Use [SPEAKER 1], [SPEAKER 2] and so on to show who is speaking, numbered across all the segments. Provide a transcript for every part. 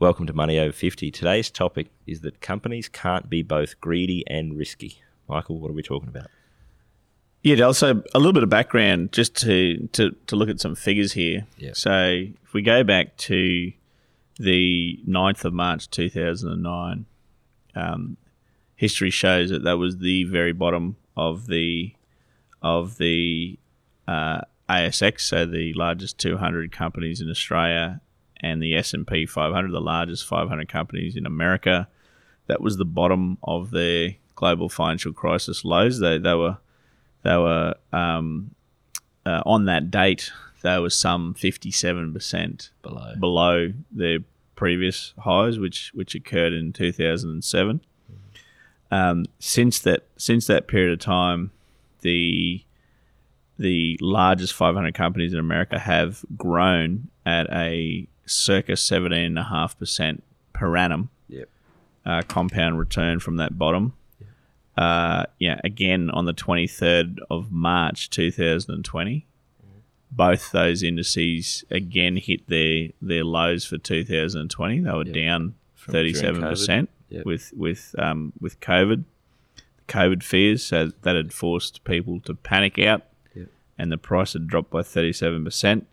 [SPEAKER 1] Welcome to Money Over 50. Today's topic is that companies can't be both greedy and risky. Michael, what are we talking about?
[SPEAKER 2] Yeah, Del, so a little bit of background just to, to, to look at some figures here.
[SPEAKER 1] Yeah.
[SPEAKER 2] So if we go back to the 9th of March 2009, um, history shows that that was the very bottom of the of the uh, ASX, so the largest 200 companies in Australia, and the S&P 500, the largest 500 companies in America. That was the bottom of their global financial crisis lows. They they were they were um, uh, on that date. They were some 57 percent
[SPEAKER 1] Below.
[SPEAKER 2] below their previous highs, which which occurred in 2007. Um, since that since that period of time, the the largest 500 companies in America have grown at a circa 17.5% per annum
[SPEAKER 1] Yep.
[SPEAKER 2] uh, compound return from that bottom. Uh, yeah, again on the 23rd of March 2020, both those indices again hit their their lows for 2020. They were
[SPEAKER 1] Yep.
[SPEAKER 2] down 37 percent
[SPEAKER 1] Yep.
[SPEAKER 2] with with um, with COVID, COVID fears. So that had forced people to panic out,
[SPEAKER 1] Yep.
[SPEAKER 2] and the price had dropped by 37 percent.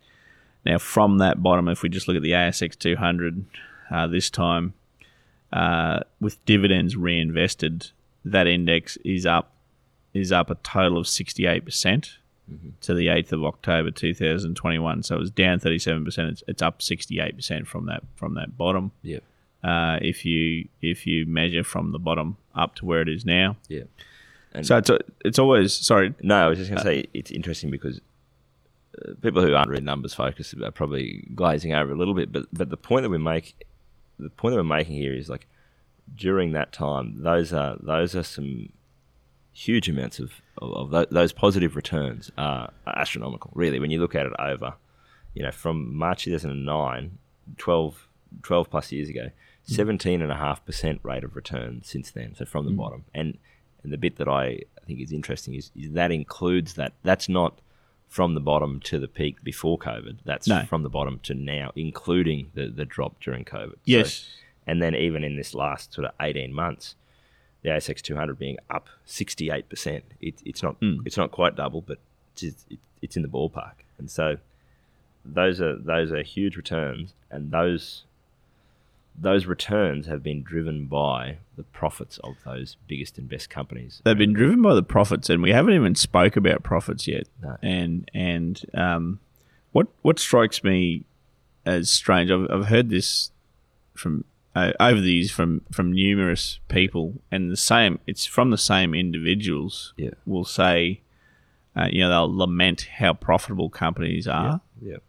[SPEAKER 2] Now, from that bottom, if we just look at the ASX 200 uh, this time, uh, with dividends reinvested, that index is up is up a total of 68 percent to the 8th of October 2021. So it was down 37 percent. It's, it's up 68 percent from that from that bottom.
[SPEAKER 1] Yep.
[SPEAKER 2] Uh, if you if you measure from the bottom up to where it is now,
[SPEAKER 1] Yeah. And
[SPEAKER 2] so it's it's always sorry.
[SPEAKER 1] no, I was just going to say it's interesting because uh, people who aren't really numbers focused are probably glazing over a little bit. But but the point that we make, the point that we're making here is like during that time, those are those are some huge amounts of of, of those positive returns are, are astronomical. Really, when you look at it over, you know, from March 2009, 12, 12 plus years ago, mm. seventeen and a half percent rate of return since then. So from the mm. bottom, and and the bit that I think is interesting is, is that includes that. That's not from the bottom to the peak before COVID. That's
[SPEAKER 2] No.
[SPEAKER 1] from the bottom to now, including the, the drop during COVID. So-
[SPEAKER 2] Yes.
[SPEAKER 1] and then even in this last sort of 18 months, the ASX 200 being up 68%. It, it's not
[SPEAKER 2] Mm.
[SPEAKER 1] it's not quite double, but it's, it, it's in the ballpark. And so those are those are huge returns, and those those returns have been driven by the profits of those biggest and best companies.
[SPEAKER 2] They've been driven by the profits, and we haven't even spoke about profits yet.
[SPEAKER 1] No.
[SPEAKER 2] And and um, what what strikes me as strange, I've, I've heard this from uh, over the years from from numerous people, and the same. It's from the same individuals.
[SPEAKER 1] Yeah.
[SPEAKER 2] will say, uh, you know, they'll lament how profitable companies are,
[SPEAKER 1] Yeah.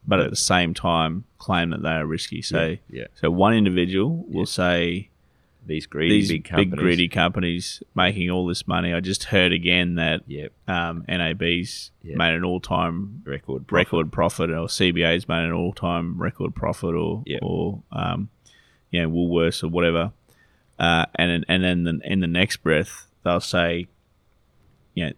[SPEAKER 2] But at the same time claim that they are risky. So
[SPEAKER 1] Yeah, yeah.
[SPEAKER 2] so one individual will say
[SPEAKER 1] These greedy
[SPEAKER 2] these
[SPEAKER 1] big
[SPEAKER 2] big,
[SPEAKER 1] companies.
[SPEAKER 2] greedy companies making all this money. I just heard again that
[SPEAKER 1] Yep.
[SPEAKER 2] um, NAB's
[SPEAKER 1] Yeah.
[SPEAKER 2] made an all-time
[SPEAKER 1] Record profit.
[SPEAKER 2] record profit, or CBA's made an all-time record profit, or
[SPEAKER 1] Yeah.
[SPEAKER 2] or um, you know Woolworths or whatever. Uh, and then- and then the, in the next breath they'll say, you know,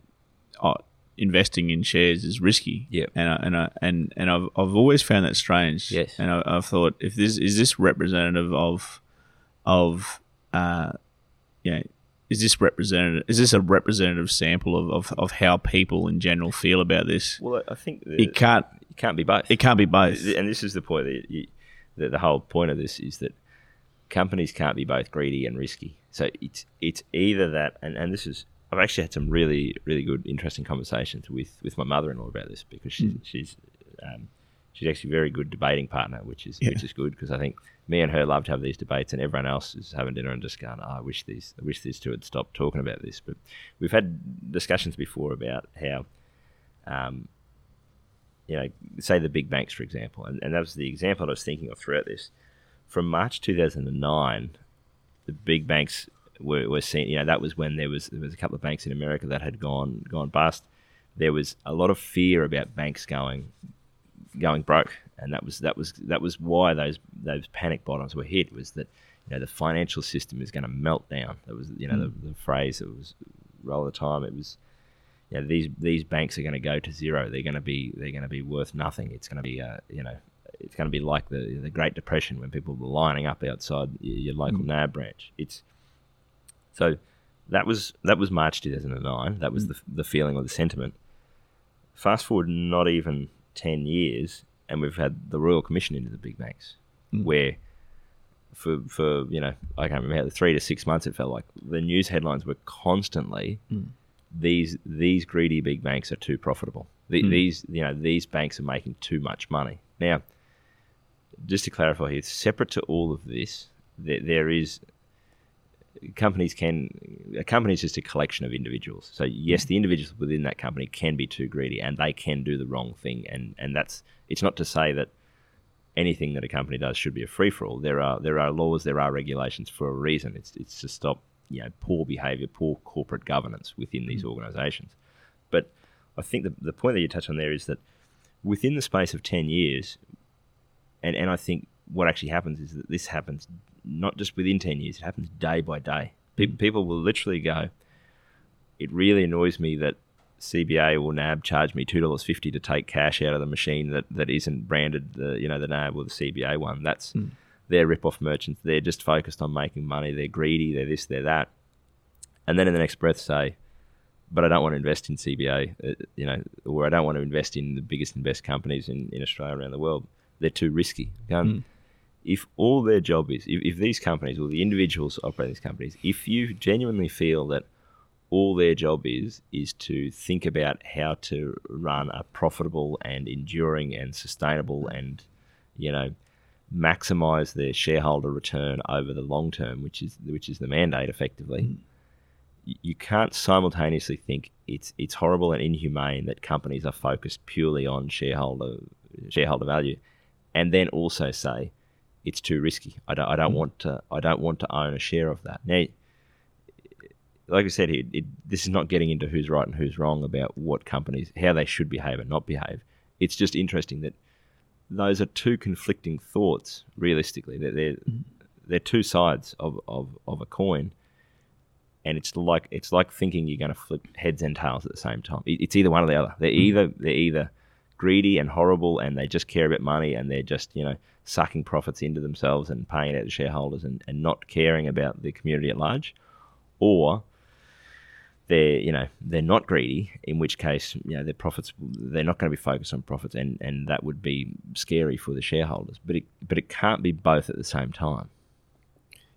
[SPEAKER 2] oh, investing in shares is risky.
[SPEAKER 1] Yeah.
[SPEAKER 2] And I, and I, and and I've I've always found that strange.
[SPEAKER 1] Yes.
[SPEAKER 2] And I, I've thought if this is this representative of of uh, you know, is this representative? Is this a representative sample of, of, of how people in general feel about this?
[SPEAKER 1] Well, I think the,
[SPEAKER 2] It can't.
[SPEAKER 1] it can't be both.
[SPEAKER 2] It can't be both.
[SPEAKER 1] and this is the point that you, the, the whole point of this is that companies can't be both greedy and risky. So it's it's either that, and, and this is I've actually had some really really good interesting conversations with, with my mother in law about this because she's she's um, she's actually a very good debating partner, which is which is good because I think me and her love to have these debates, and everyone else is having dinner and just going, oh, I wish these I wish these two had stopped talking about this. But we've had discussions before about how. Um, you know, say the big banks, for example, and, and that was the example I was thinking of throughout this. from March 2009, the big banks were, were seen. You know, that was when there was there was a couple of banks in America that had gone gone bust. There was a lot of fear about banks going going broke, and that was that was that was why those those panic bottoms were hit. Was that you know the financial system is going to melt down. That was you know mm. the, the, phrase that was all the time. It was you know, these these banks are going to go to zero. They're going to be they're going to be worth nothing. It's going to be uh, you know it's going to be like the the Great Depression when people were lining up outside your, local mm. NAB branch. It's so that was that was March 2009. That was mm. the the feeling or the sentiment. Fast forward not even ten years, and we've had the Royal Commission into the big banks, mm. where for for you know I can't remember three to six months it felt like the news headlines were constantly mm. these these greedy big banks are too profitable. The, mm. These you know these banks are making too much money. Now, just to clarify here, separate to all of this, there, there is companies can a company is just a collection of individuals. So yes, the individuals within that company can be too greedy and they can do the wrong thing. And and that's it's not to say that anything that a company does should be a free for all. There are there are laws, there are regulations for a reason. It's it's to stop you know poor behaviour, poor corporate governance within these mm. organisations. But I think the the point that you touch on there is that within the space of ten years, and and I think what actually happens is that this happens not just within 10 years, it happens day by day. People, people will literally go, it really annoys me that CBA or NAB charge me $2.50 to take cash out of the machine that, that isn't branded the you know the NAB or the CBA one. That's mm. they're rip-off merchants. They're just focused on making money. They're greedy. They're this, they're that. And then in the next breath say, but I don't want to invest in CBA, uh, you know, or I don't want to invest in the biggest and best companies in, in Australia around the world. They're too risky. mm if all their job is, if, if these companies or the individuals operating these companies, if you genuinely feel that all their job is is to think about how to run a profitable and enduring and sustainable and you know maximize their shareholder return over the long term, which is which is the mandate effectively. Mm. You can't simultaneously think it's it's horrible and inhumane that companies are focused purely on shareholder shareholder value, and then also say it's too risky. I don't, I don't mm. want to I don't want to own a share of that. Now, like I said, it, it, this is not getting into who's right and who's wrong about what companies how they should behave and not behave. It's just interesting that those are two conflicting thoughts. Realistically, they're they're, mm. they're two sides of, of, of a coin, and it's like it's like thinking you're going to flip heads and tails at the same time. It, it's either one or the other. They're mm. either they're either greedy and horrible, and they just care about money, and they're just you know sucking profits into themselves and paying it out to shareholders and, and not caring about the community at large, or they're you know they're not greedy, in which case you know their profits they're not going to be focused on profits, and, and that would be scary for the shareholders. But it but it can't be both at the same time.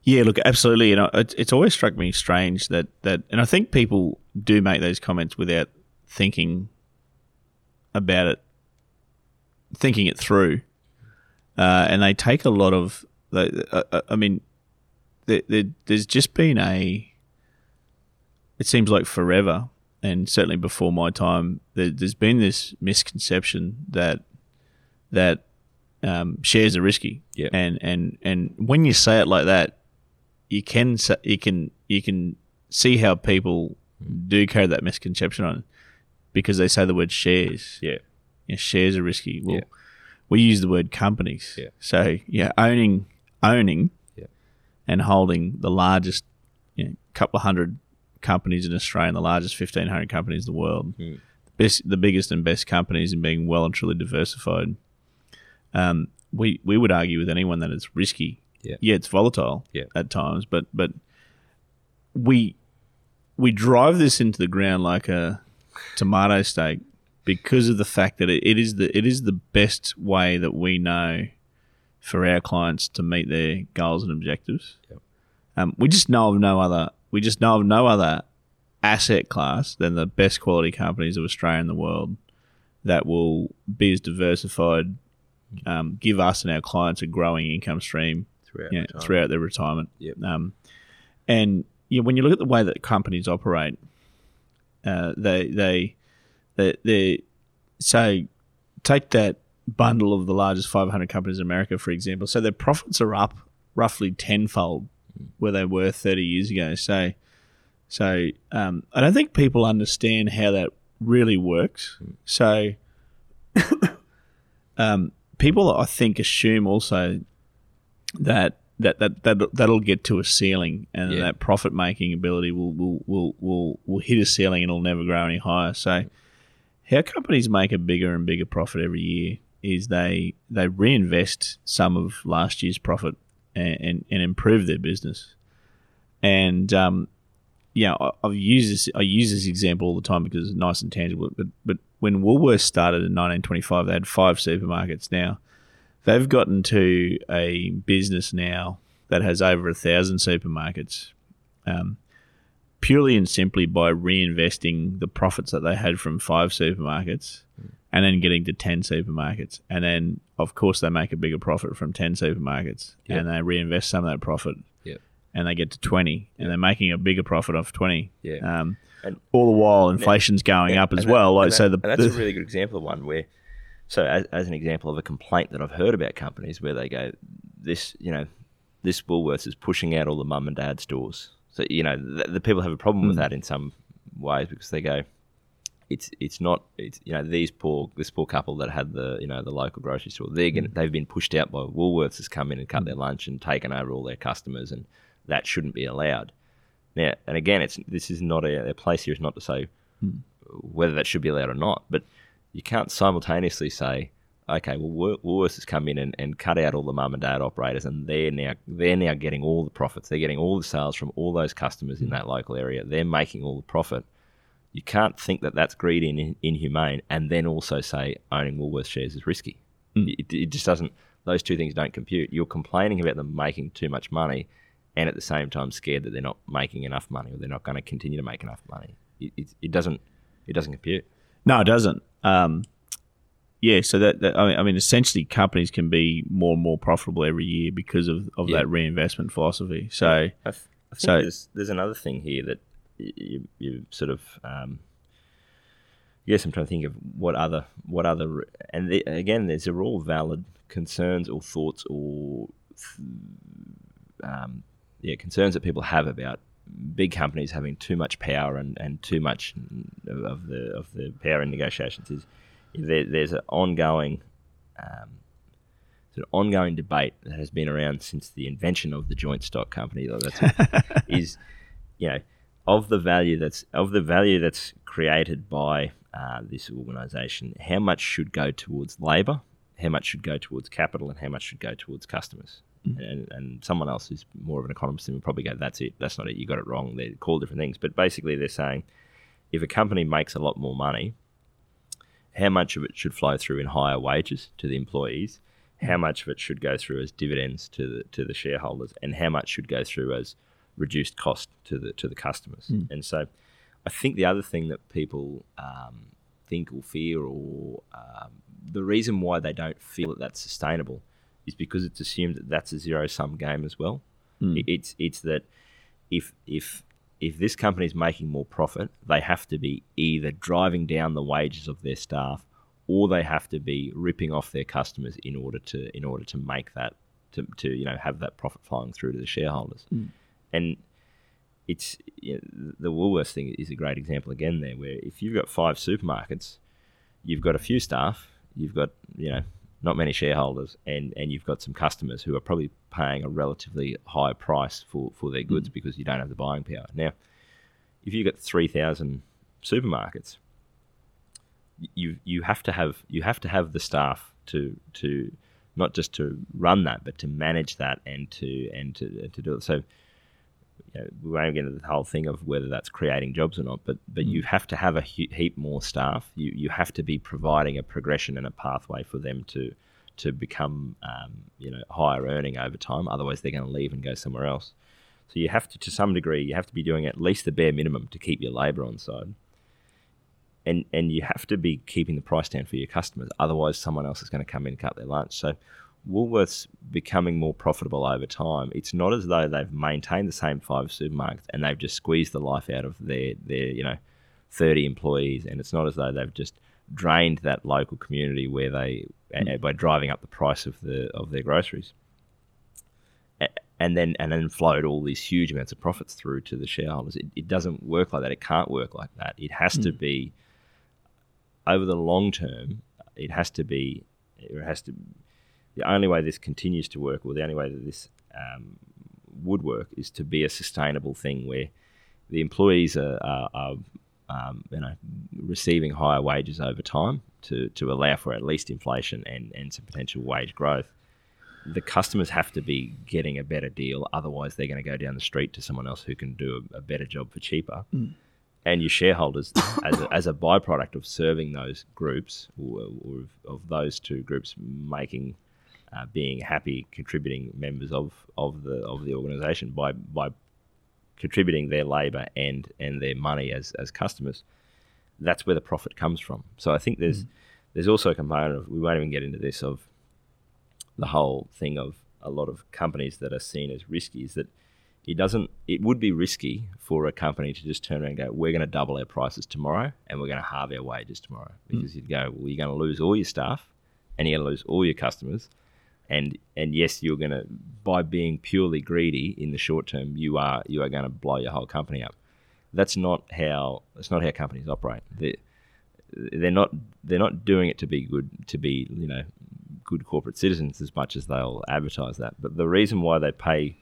[SPEAKER 2] Yeah, look, absolutely. It, it's always struck me strange that that, and I think people do make those comments without thinking about it, thinking it through uh, and they take a lot of. Uh, uh, I mean, there, there, there's just been a. It seems like forever, and certainly before my time, there, has been this misconception that that um, shares are risky.
[SPEAKER 1] Yeah.
[SPEAKER 2] And and and when you say it like that, you can you can you can see how people do carry that misconception on because they say the word shares.
[SPEAKER 1] Yeah.
[SPEAKER 2] You know, shares are risky. Well, yeah we use the word companies.
[SPEAKER 1] Yeah.
[SPEAKER 2] So yeah, owning owning
[SPEAKER 1] yeah.
[SPEAKER 2] and holding the largest you know, couple of hundred companies in Australia and the largest fifteen hundred companies in the world. Mm. Best, the biggest and best companies and being well and truly diversified. Um, we we would argue with anyone that it's risky.
[SPEAKER 1] Yeah,
[SPEAKER 2] yeah it's volatile
[SPEAKER 1] yeah.
[SPEAKER 2] at times, but but we we drive this into the ground like a tomato stake because of the fact that it, it is the it is the best way that we know for our clients to meet their goals and objectives.
[SPEAKER 1] Yep.
[SPEAKER 2] Um, we just know of no other. We just know of no other asset class than the best quality companies of Australia and the world that will be as diversified, um, give us and our clients a growing income stream
[SPEAKER 1] throughout,
[SPEAKER 2] you know, throughout their retirement.
[SPEAKER 1] Yep.
[SPEAKER 2] Um, and you know, when you look at the way that companies operate, uh, they they they, they so take that bundle of the largest 500 companies in America, for example. So their profits are up roughly tenfold where they were 30 years ago. So, so um, I don't think people understand how that really works. So, um, people I think assume also that that that that that'll get to a ceiling, and
[SPEAKER 1] Yeah.
[SPEAKER 2] that profit making ability will will, will will will hit a ceiling and it'll never grow any higher. So, how companies make a bigger and bigger profit every year is they they reinvest some of last year's profit and and, and improve their business. And um, yeah, I, I've used this. I use this example all the time because it's nice and tangible. But but when Woolworths started in 1925, they had five supermarkets. Now they've gotten to a business now that has over a thousand supermarkets, um, purely and simply by reinvesting the profits that they had from five supermarkets, and then getting to ten supermarkets, and then of course they make a bigger profit from ten supermarkets,
[SPEAKER 1] Yep.
[SPEAKER 2] and they reinvest some of that profit
[SPEAKER 1] Yep.
[SPEAKER 2] and they get to 20 and they're making a bigger profit off 20
[SPEAKER 1] Yeah.
[SPEAKER 2] um,
[SPEAKER 1] And-
[SPEAKER 2] all the while inflation's going
[SPEAKER 1] Yeah,
[SPEAKER 2] up as
[SPEAKER 1] that-
[SPEAKER 2] well like
[SPEAKER 1] and
[SPEAKER 2] so the,
[SPEAKER 1] and that's
[SPEAKER 2] the-
[SPEAKER 1] a really good example of one where, so as, as an example of a complaint that I've heard about companies where they go, this you know, this Woolworths is pushing out all the mum and dad stores. So you know the, the people have a problem
[SPEAKER 2] Hmm.
[SPEAKER 1] with that in some ways because they go, it's it's not it's you know these poor this poor couple that had the you know the local grocery store they're
[SPEAKER 2] Hmm.
[SPEAKER 1] gonna, they've been pushed out by Woolworths has come in and cut their lunch and taken over all their customers and that shouldn't be allowed. Now and again it's this is not a, a place here is not to say whether that should be allowed or not. But you can't simultaneously say, okay, well, Woolworths has come in and, and cut out all the mum and dad operators, and they're now they're now getting all the profits. They're getting all the sales from all those customers in that local area. They're making all the profit. You can't think that that's greedy and in- inhumane, and then also say owning Woolworths shares is risky. It, it just doesn't. Those two things don't compute. You're complaining about them making too much money, and at the same time scared that they're not making enough money or they're not going to continue to make enough money. It, it, it doesn't. It doesn't compute.
[SPEAKER 2] no it doesn't um, yeah so that, that I, mean, I mean essentially companies can be more and more profitable every year because of, of
[SPEAKER 1] Yeah.
[SPEAKER 2] that reinvestment philosophy so
[SPEAKER 1] I, I think
[SPEAKER 2] So-
[SPEAKER 1] there's, there's another thing here that you, you sort of. Um, yes, I'm trying to think of what other what other and the, again, these are all valid concerns or thoughts or um, yeah concerns that people have about big companies having too much power and, and too much of the of the power in negotiations is there, there's an ongoing um, an ongoing debate that has been around since the invention of the joint stock company. That's is you know of the value that's of the value that's created by uh, this organisation. How much should go towards labour? How much should go towards capital? And how much should go towards customers? And, and someone else who's more of an economist than would probably go, "That's it. That's not it. You got it wrong." They're called different things, but basically they're saying if a company makes a lot more money, how much of it should flow through in higher wages to the employees, how much of it should go through as dividends to the to the shareholders, and how much should go through as reduced cost to the to the customers. And so, I think the other thing that people um, think or fear, or um, the reason why they don't feel that that's sustainable, is because it's assumed that that's a zero sum game as well. It- It's it's that if if if this company is making more profit, they have to be either driving down the wages of their staff, or they have to be ripping off their customers in order to in order to make that to, to you know have that profit flowing through to the shareholders. Mm. And it's you know, the Woolworths thing is a great example again there, where if you've got five supermarkets, you've got a few staff, you've got you know not many shareholders, and and you've got some customers who are probably paying a relatively high price for for their goods mm. because you don't have the buying power. Now, if you've got three thousand supermarkets, you you have to have you have to have the staff to to not just to run that, but to manage that and to and to to do it. So you know, we won't get into the whole thing of whether that's creating jobs or not, but but you have to have a he- heap more staff. You you have to be providing a progression and a pathway for them to to become um, you know higher earning over time. Otherwise, they're going to leave and go somewhere else. So you have to, to some degree, you have to be doing at least the bare minimum to keep your labour on side. And and you have to be keeping the price down for your customers. Otherwise, someone else is going to come in and cut their lunch. So Woolworths becoming more profitable over time. It's not as though they've maintained the same five supermarkets and they've just squeezed the life out of their their you know thirty employees, and it's not as though they've just drained that local community where they uh, by driving up the price of the of their groceries. A- and then and then float all these huge amounts of profits through to the shareholders. It, it doesn't work like that. It can't work like that. It has to be over the long term. It has to be. It has to. The only way this continues to work, or the only way that this um, would work, is to be a sustainable thing where the employees are, are, are um, you know receiving higher wages over time to, to allow for at least inflation and, and some potential wage growth. The customers have to be getting a better deal, otherwise they're going to go down the street to someone else who can do a, a better job for cheaper.
[SPEAKER 2] Mm.
[SPEAKER 1] And your shareholders, as a, as a byproduct of serving those groups or, or of, of those two groups making uh, being happy contributing members of, of the of the organisation by by contributing their labour and and their money as as customers, that's where the profit comes from. So I think there's mm. there's also a component of we won't even get into this of the whole thing of a lot of companies that are seen as risky is that it doesn't it would be risky for a company to just turn around and go we're going to double our prices tomorrow and we're going to halve our wages tomorrow mm. because mm. you'd go well you're going to lose all your staff and you're going to lose all your customers and and yes, you're going to by being purely greedy in the short term, you are you are going to blow your whole company up. That's not how that's not how companies operate. They they're not they're not doing it to be good to be you know good corporate citizens as much as they'll advertise that. But the reason why they pay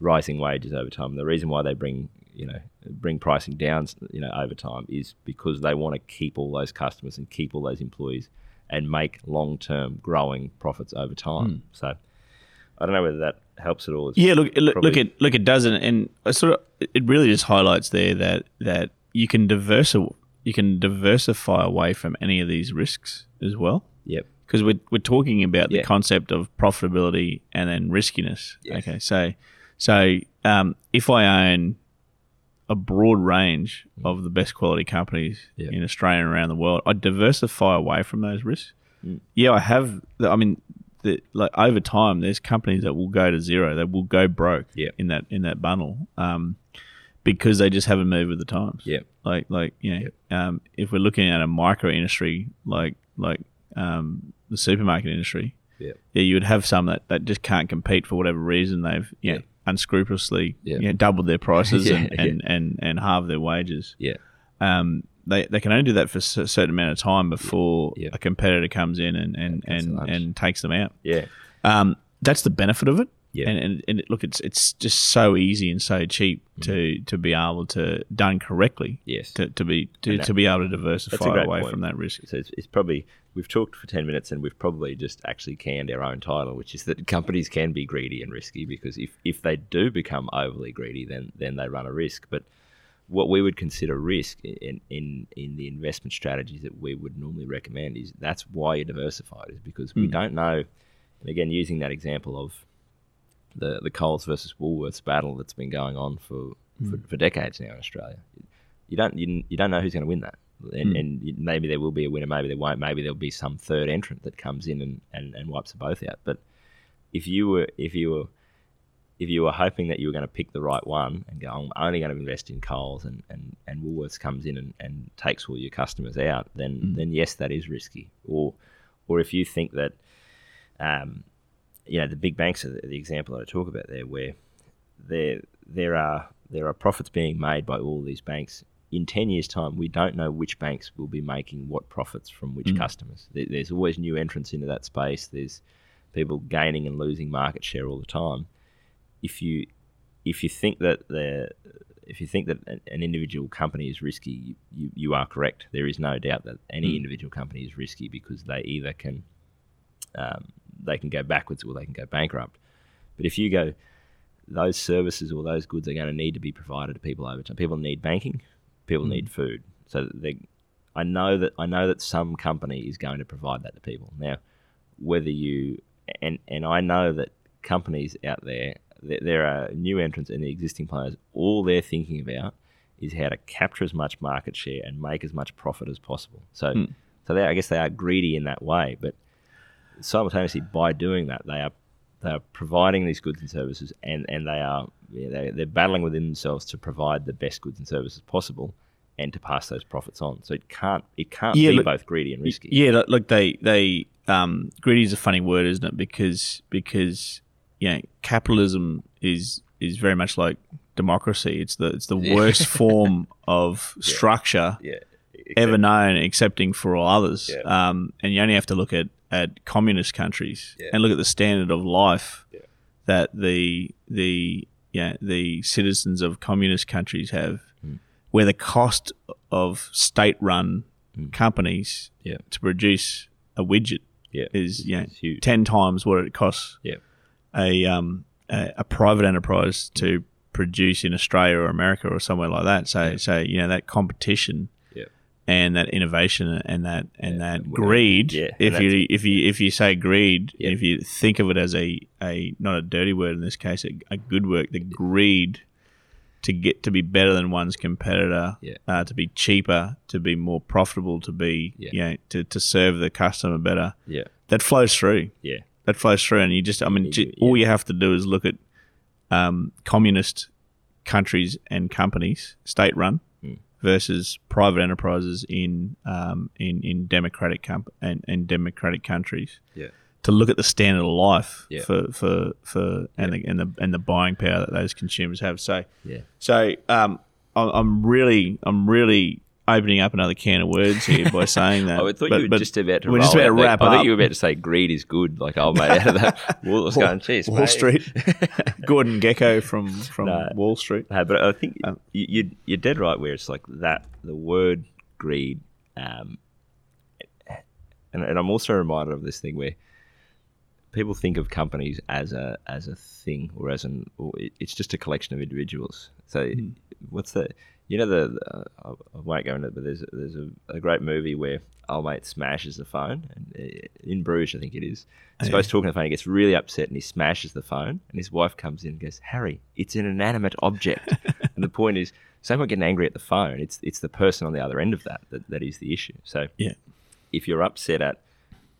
[SPEAKER 1] rising wages over time, the reason why they bring you know bring pricing down you know over time is because they want to keep all those customers and keep all those employees and make long term growing profits over time. Mm. So I don't know whether that helps at all.
[SPEAKER 2] Yeah, look, look, look, it look, it doesn't, and sort of it really just highlights there that that you can diversify you can diversify away from any of these risks as well.
[SPEAKER 1] Yep.
[SPEAKER 2] Because we're, we're talking about the concept of profitability and then riskiness. Yes. Okay, so so um, if I own a broad range mm. of the best quality companies yep. in Australia and around the world. I diversify away from those risks. Mm. Yeah, I have. I mean, the, like over time, there's companies that will go to zero, that will go broke
[SPEAKER 1] yep.
[SPEAKER 2] in that in that bundle, um, because they just haven't moved with the times.
[SPEAKER 1] Yeah,
[SPEAKER 2] like like you know, yep. um, if we're looking at a micro industry like like um, the supermarket industry,
[SPEAKER 1] yeah,
[SPEAKER 2] yeah, you would have some that, that just can't compete for whatever reason. They've you know, unscrupulously yeah. you know, doubled their prices yeah, and, yeah. and, and, and halved their wages.
[SPEAKER 1] Yeah.
[SPEAKER 2] Um, they, they can only do that for a certain amount of time before a competitor comes in and, and, and, and, takes them out.
[SPEAKER 1] Yeah.
[SPEAKER 2] Um, that's the benefit of it.
[SPEAKER 1] Yeah.
[SPEAKER 2] And, and, and look, it's it's just so easy and so cheap mm. to, to be able to done correctly.
[SPEAKER 1] Yes.
[SPEAKER 2] To, to be to, that, to be able to diversify away point. from that risk.
[SPEAKER 1] So it's, it's, probably we've talked for ten minutes and we've probably just actually canned our own title, which is that companies can be greedy and risky because if, if they do become overly greedy, then then they run a risk. But what we would consider risk in, in, in the investment strategies that we would normally recommend is that's why you're diversified is because mm. we don't know. And again, using that example of the the Coles versus Woolworths battle that's been going on for, mm. for, for, decades now in Australia. You don't you, you don't know who's going to win that, and, mm. and, maybe there will be a winner, maybe there won't, maybe there'll be some third entrant that comes in and, and, and wipes them both out. But if you were if you were if you were hoping that you were going to pick the right one and go, I'm only going to invest in Coles and, and, and Woolworths comes in and, and takes all your customers out, then mm. then yes, that is risky. Or or if you think that um, you know the big banks are the, the example that I talk about there, where there there are there are profits being made by all these banks. In ten years' time, we don't know which banks will be making what profits from which mm. customers. There's always new entrants into that space. There's people gaining and losing market share all the time. If you if you think that the if you think that an individual company is risky, you, you are correct. There is no doubt that any mm. individual company is risky because they either can um, they can go backwards or they can go bankrupt. But if you go, those services or those goods are going to need to be provided to people over time. People need banking, people mm. need food. So they, I know that I know that some company is going to provide that to people. Now, whether you and and I know that companies out there, there, there are new entrants and the existing players. All they're thinking about is how to capture as much market share and make as much profit as possible. So, mm. so they, I guess they are greedy in that way, but simultaneously by doing that they are they are providing these goods and services and, and they are they, they're battling within themselves to provide the best goods and services possible and to pass those profits on. So it can't it can't yeah, be look, both greedy and risky.
[SPEAKER 2] Yeah, look, they they um, greedy is a funny word, isn't it? Because because you know capitalism is is very much like democracy. It's the it's the worst form of structure
[SPEAKER 1] Yeah.
[SPEAKER 2] ever known, excepting for all others.
[SPEAKER 1] Yeah.
[SPEAKER 2] Um, and you only have to look at, at communist countries
[SPEAKER 1] Yeah.
[SPEAKER 2] and look at the standard of life
[SPEAKER 1] Yeah.
[SPEAKER 2] that the the yeah the citizens of communist countries have,
[SPEAKER 1] Hmm.
[SPEAKER 2] where the cost of state-run companies
[SPEAKER 1] Yeah.
[SPEAKER 2] to produce a widget
[SPEAKER 1] Yeah.
[SPEAKER 2] is yeah ten times what it costs
[SPEAKER 1] Yeah.
[SPEAKER 2] a um a, a private enterprise to produce in Australia or America or somewhere like that. So so you know that competition. And that innovation and that and that greed.
[SPEAKER 1] yeah,
[SPEAKER 2] if you if you if you say greed,
[SPEAKER 1] Yeah.
[SPEAKER 2] if you think of it as a a not a dirty word in this case, a, a good word, the greed to get to be better than one's competitor,
[SPEAKER 1] Yeah.
[SPEAKER 2] uh, to be cheaper, to be more profitable, to be
[SPEAKER 1] Yeah.
[SPEAKER 2] you know, to, to serve the customer better.
[SPEAKER 1] Yeah.
[SPEAKER 2] That flows through
[SPEAKER 1] Yeah.
[SPEAKER 2] that flows through, and you just, I mean,
[SPEAKER 1] yeah.
[SPEAKER 2] all you have to do is look at um, communist countries and companies, state run. Versus private enterprises in um, in in democratic comp- and, and democratic countries.
[SPEAKER 1] Yeah.
[SPEAKER 2] To look at the standard of life
[SPEAKER 1] Yeah.
[SPEAKER 2] for for, for and the and the and the buying power that those consumers have. So
[SPEAKER 1] Yeah.
[SPEAKER 2] so um, I'm really I'm really opening up another can of words here by saying that.
[SPEAKER 1] I thought
[SPEAKER 2] But-
[SPEAKER 1] you were just about to.
[SPEAKER 2] we're just about to
[SPEAKER 1] that-
[SPEAKER 2] wrap
[SPEAKER 1] I thought you were about to say greed is good. Like, oh mate, out of that. Wall was going,
[SPEAKER 2] Wall
[SPEAKER 1] mate."
[SPEAKER 2] Street, Gordon Gekko from from
[SPEAKER 1] No.
[SPEAKER 2] Wall Street.
[SPEAKER 1] No, but I think
[SPEAKER 2] Um,
[SPEAKER 1] you, you, you're dead right where it's like that, the word greed. Um, and, and I'm also reminded of this thing where people think of companies as a as a thing or as an or it's just a collection of individuals. So
[SPEAKER 2] Hmm.
[SPEAKER 1] what's the you know the, the I I won't go into it, but there's there's a, a great movie where old mate smashes the phone and uh, in Bruges I think it is. This
[SPEAKER 2] Oh,
[SPEAKER 1] guy's talking on the phone, he gets really upset and he smashes the phone and his wife comes in and goes, Harry, it's an inanimate object. and the point is, someone getting angry at the phone. It's it's the person on the other end of that that, that is the issue. So
[SPEAKER 2] Yeah.
[SPEAKER 1] if you're upset at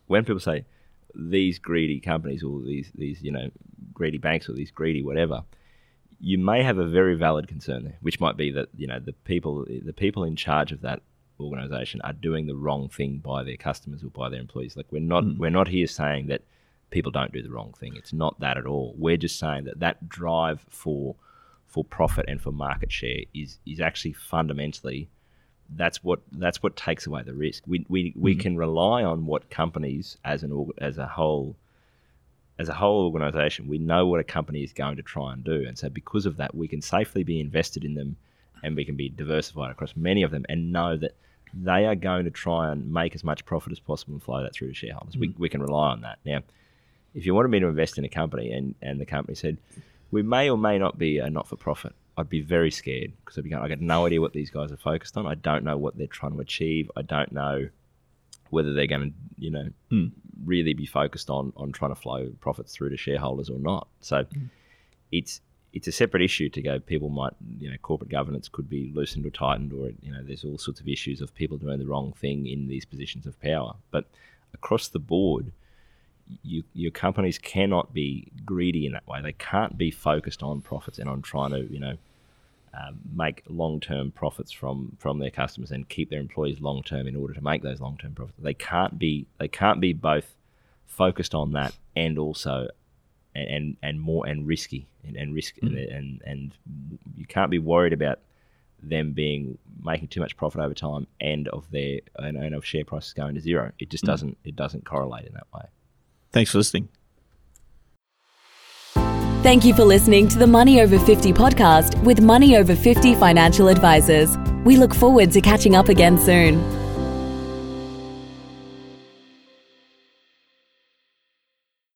[SPEAKER 1] when people say these greedy companies or these these you know greedy banks or these greedy whatever, you may have a very valid concern there, which might be that you know the people the people in charge of that organization are doing the wrong thing by their customers or by their employees. Like we're not hmm. we're not here saying that people don't do the wrong thing. It's not that at all. We're just saying that that drive for for profit and for market share is is actually fundamentally that's what that's what takes away the risk. We we, we hmm. can rely on what companies as an as a whole as a whole organization, we know what a company is going to try and do, and so because of that, we can safely be invested in them, and we can be diversified across many of them, and know that they are going to try and make as much profit as possible and flow that through to shareholders. We mm. we can rely on that. Now, if you wanted me to invest in a company, and and the company said we may or may not be a not for profit, I'd be very scared because I'd be going, I got no idea what these guys are focused on. I don't know what they're trying to achieve. I don't know whether they're going to, you know, hmm. really be focused on on trying to flow profits through to shareholders or not. So hmm. it's it's a separate issue to go. People might, you know, corporate governance could be loosened or tightened, or you know, there's all sorts of issues of people doing the wrong thing in these positions of power. But across the board, you, your companies cannot be greedy in that way. They can't be focused on profits and on trying to, you know, um, make long-term profits from from their customers and keep their employees long-term in order to make those long-term profits. They can't be they can't be both focused on that and also and and more and risky and, and risk and, and and you can't be worried about them being making too much profit over time and of their and, and of share prices going to zero. It just doesn't it doesn't correlate in that way.
[SPEAKER 2] Thanks for listening.
[SPEAKER 3] Thank you for listening to the Money Over 50 podcast with Money Over 50 financial advisors. We look forward to catching up again soon.